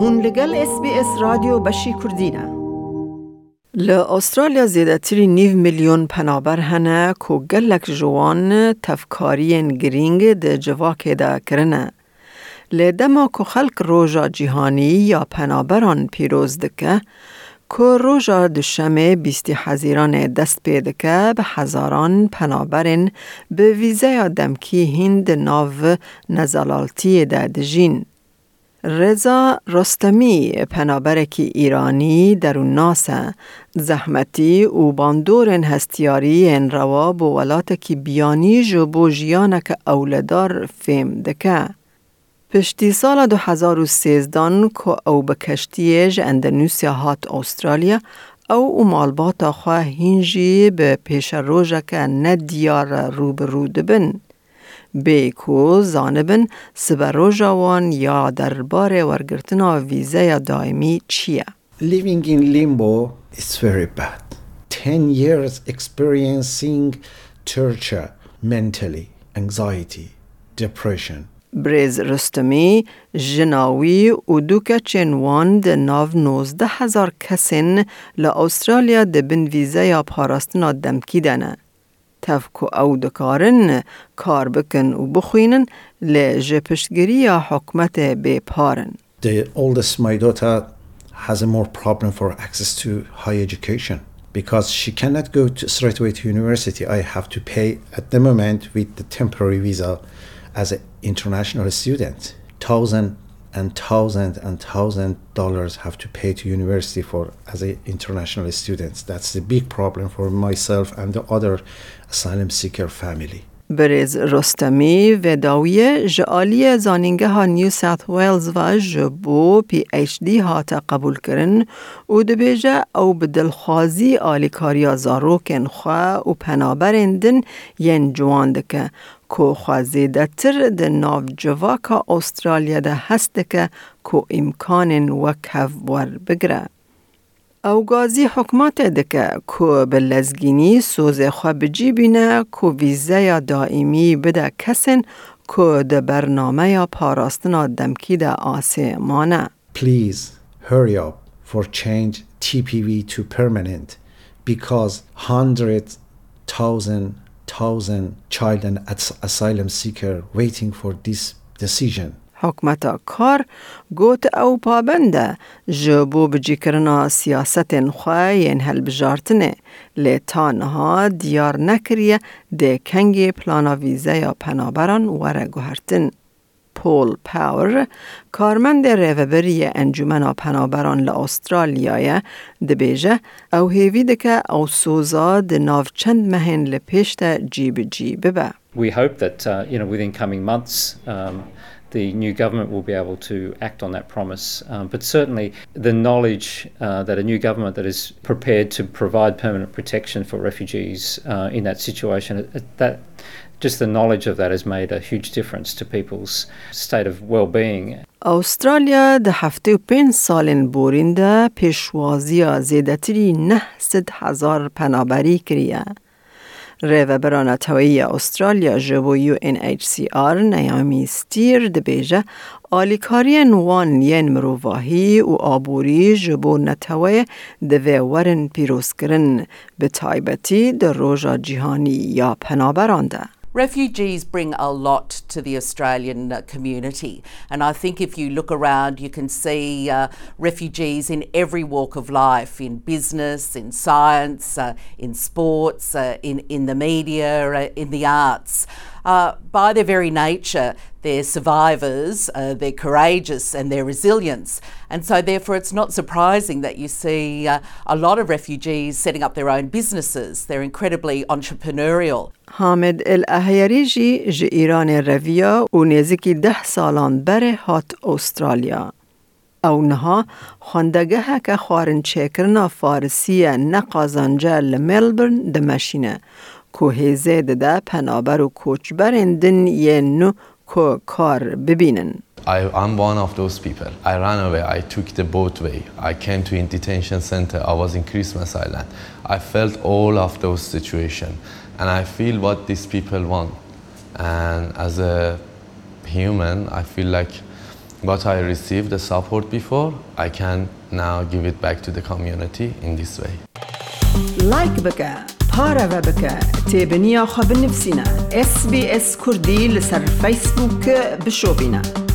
هون لگل اس بی اس رادیو بشی کردینه ل استرالیا زیادتری نیو میلیون پنابر هنه کو گلک جوان تفکارین گرینگ ده جواک ده کرنه. ل دما کو خلق روژا جیهانی یا پنابران پیروز دکه که روژا دوشمه بیستی حزیران دست پیدکه به هزاران پنابرین به ویزه دمکی هند ناو نزالالتی ده دجین. رضا رستمی پەنابەرێکی ئیرانی دەروونناسە زەحمەتی و باندۆرن هەستیاری هێنراوە بۆ وڵاتێکی بیانیژ و بۆ ژیانەکە ئەولەدار فێم دەکە. پشتی ساڵە 2013دان کۆ ئەو بە کەشتیێژ ئەندەنووسیا هات ئوسترالیا ئەو و مالباتە خوا هینژی بە پێشە ڕۆژەکە نەدیارە ڕوبڕوو دەبن. بیکو زانبن سبرو جوان یا دربار ورگرتنا ویزه دائمی چیه؟ Living in limbo is very bad. 10 years experiencing torture mentally, anxiety, depression. بریز رستمی جناوی و دوکه چنوان ده ناو نوزده هزار کسین لأسترالیا ده بن ویزه یا پاراستنا دمکی دنه. تفکو او دکارن کار بکن و بخوینن لجه پشتگیری حکمت بپارن. The oldest, my daughter, has a more problem for access to higher education because she cannot go to straight away to university. I have to pay at the moment with the temporary visa as an international student. Thousand and thousand and thousand dollars have to pay to university for as a international students. That's the big problem for myself and the other asylum seeker family. بریز رستمی و داویه جعالی زانینگه ها نیو ساث ویلز و جبو پی ایچ دی ها تا قبول کرن و دبیجه او بدلخوازی آلیکاریا زاروکن خواه و پنابرندن ین جوان دکه کو خوازیده تر ده ناو جواکا استرالیا ده هست که کو امکان وکف ور بگره. او گازی حکمات دکه کو به لزگینی سوز خواه بجی بینه کو ویزه یا دائمی بده کسن کو ده برنامه یا پاراستنا دمکی ده آسمانه. Please hurry up for change TPV to permanent because hundreds, thousand, thousand child and as- asylum seeker waiting for this decision. حکمت کار گوت او پابنده جبو بجی کرنا سیاست خواه ین هل بجارتنه لی تانها دیار نکریه ده کنگ پلانا ویزه یا پنابران وره گوهرتن. پول پاور کارمند ریوبری انجمن پنابران لاسترالیای دبیجه او هیوی دکه او سوزا ده ناو چند مهن لپیشت جیب جیب به. We hope that uh, you know within coming months um, the new government will be able to act on that promise. Um, but certainly the knowledge uh, that a new government that is prepared to provide permanent protection for refugees uh, in that situation, it- that just the knowledge of that has made a huge difference to people's state of well-being. استرالیا ده هفته و پنج سالن بورینده پیشوازی زیدتری نه ست هزار پنابری کریه. ریو برانتوی استرالیا جبو یو این ایچ سی آر نیامی ستیر ده بیجه آلیکاری نوان ین مروواهی و آبوری جبو نتوی ده وی ورن پیروز کرن به تایبتی ده روژا جیهانی یا پنابرانده. Refugees bring a lot to the Australian uh, community, and I think if you look around, you can see uh, refugees in every walk of life in business, in science, uh, in sports, uh, in, in the media, uh, in the arts Uh, by their very nature, they're survivors, uh, they're courageous, and they're resilient. And so, therefore, it's not surprising that you see uh, a lot of refugees setting up their own businesses. They're incredibly entrepreneurial. حامد الاهیری جی جی ایران رویا و نزدیکی ده سالان بره هات استرالیا. او نها خواندگه که خارن چکرنا فارسی نقازنجه لملبرن دمشینه که هیزه ده پنابر و کوچبرندن یه نو که کار ببینن. I, I'm one of those people. I ran away. I took the boat way. I came to a detention center. I was in Christmas Island. I felt all of those situations, and I feel what these people want. And as a human, I feel like what I received the support before, I can now give it back to the community in this way. لایک پارە بە بکە تێبنییا خۆ بنووسینە SسBS کوردی لەسەر فەیسبووکە بشۆبینە.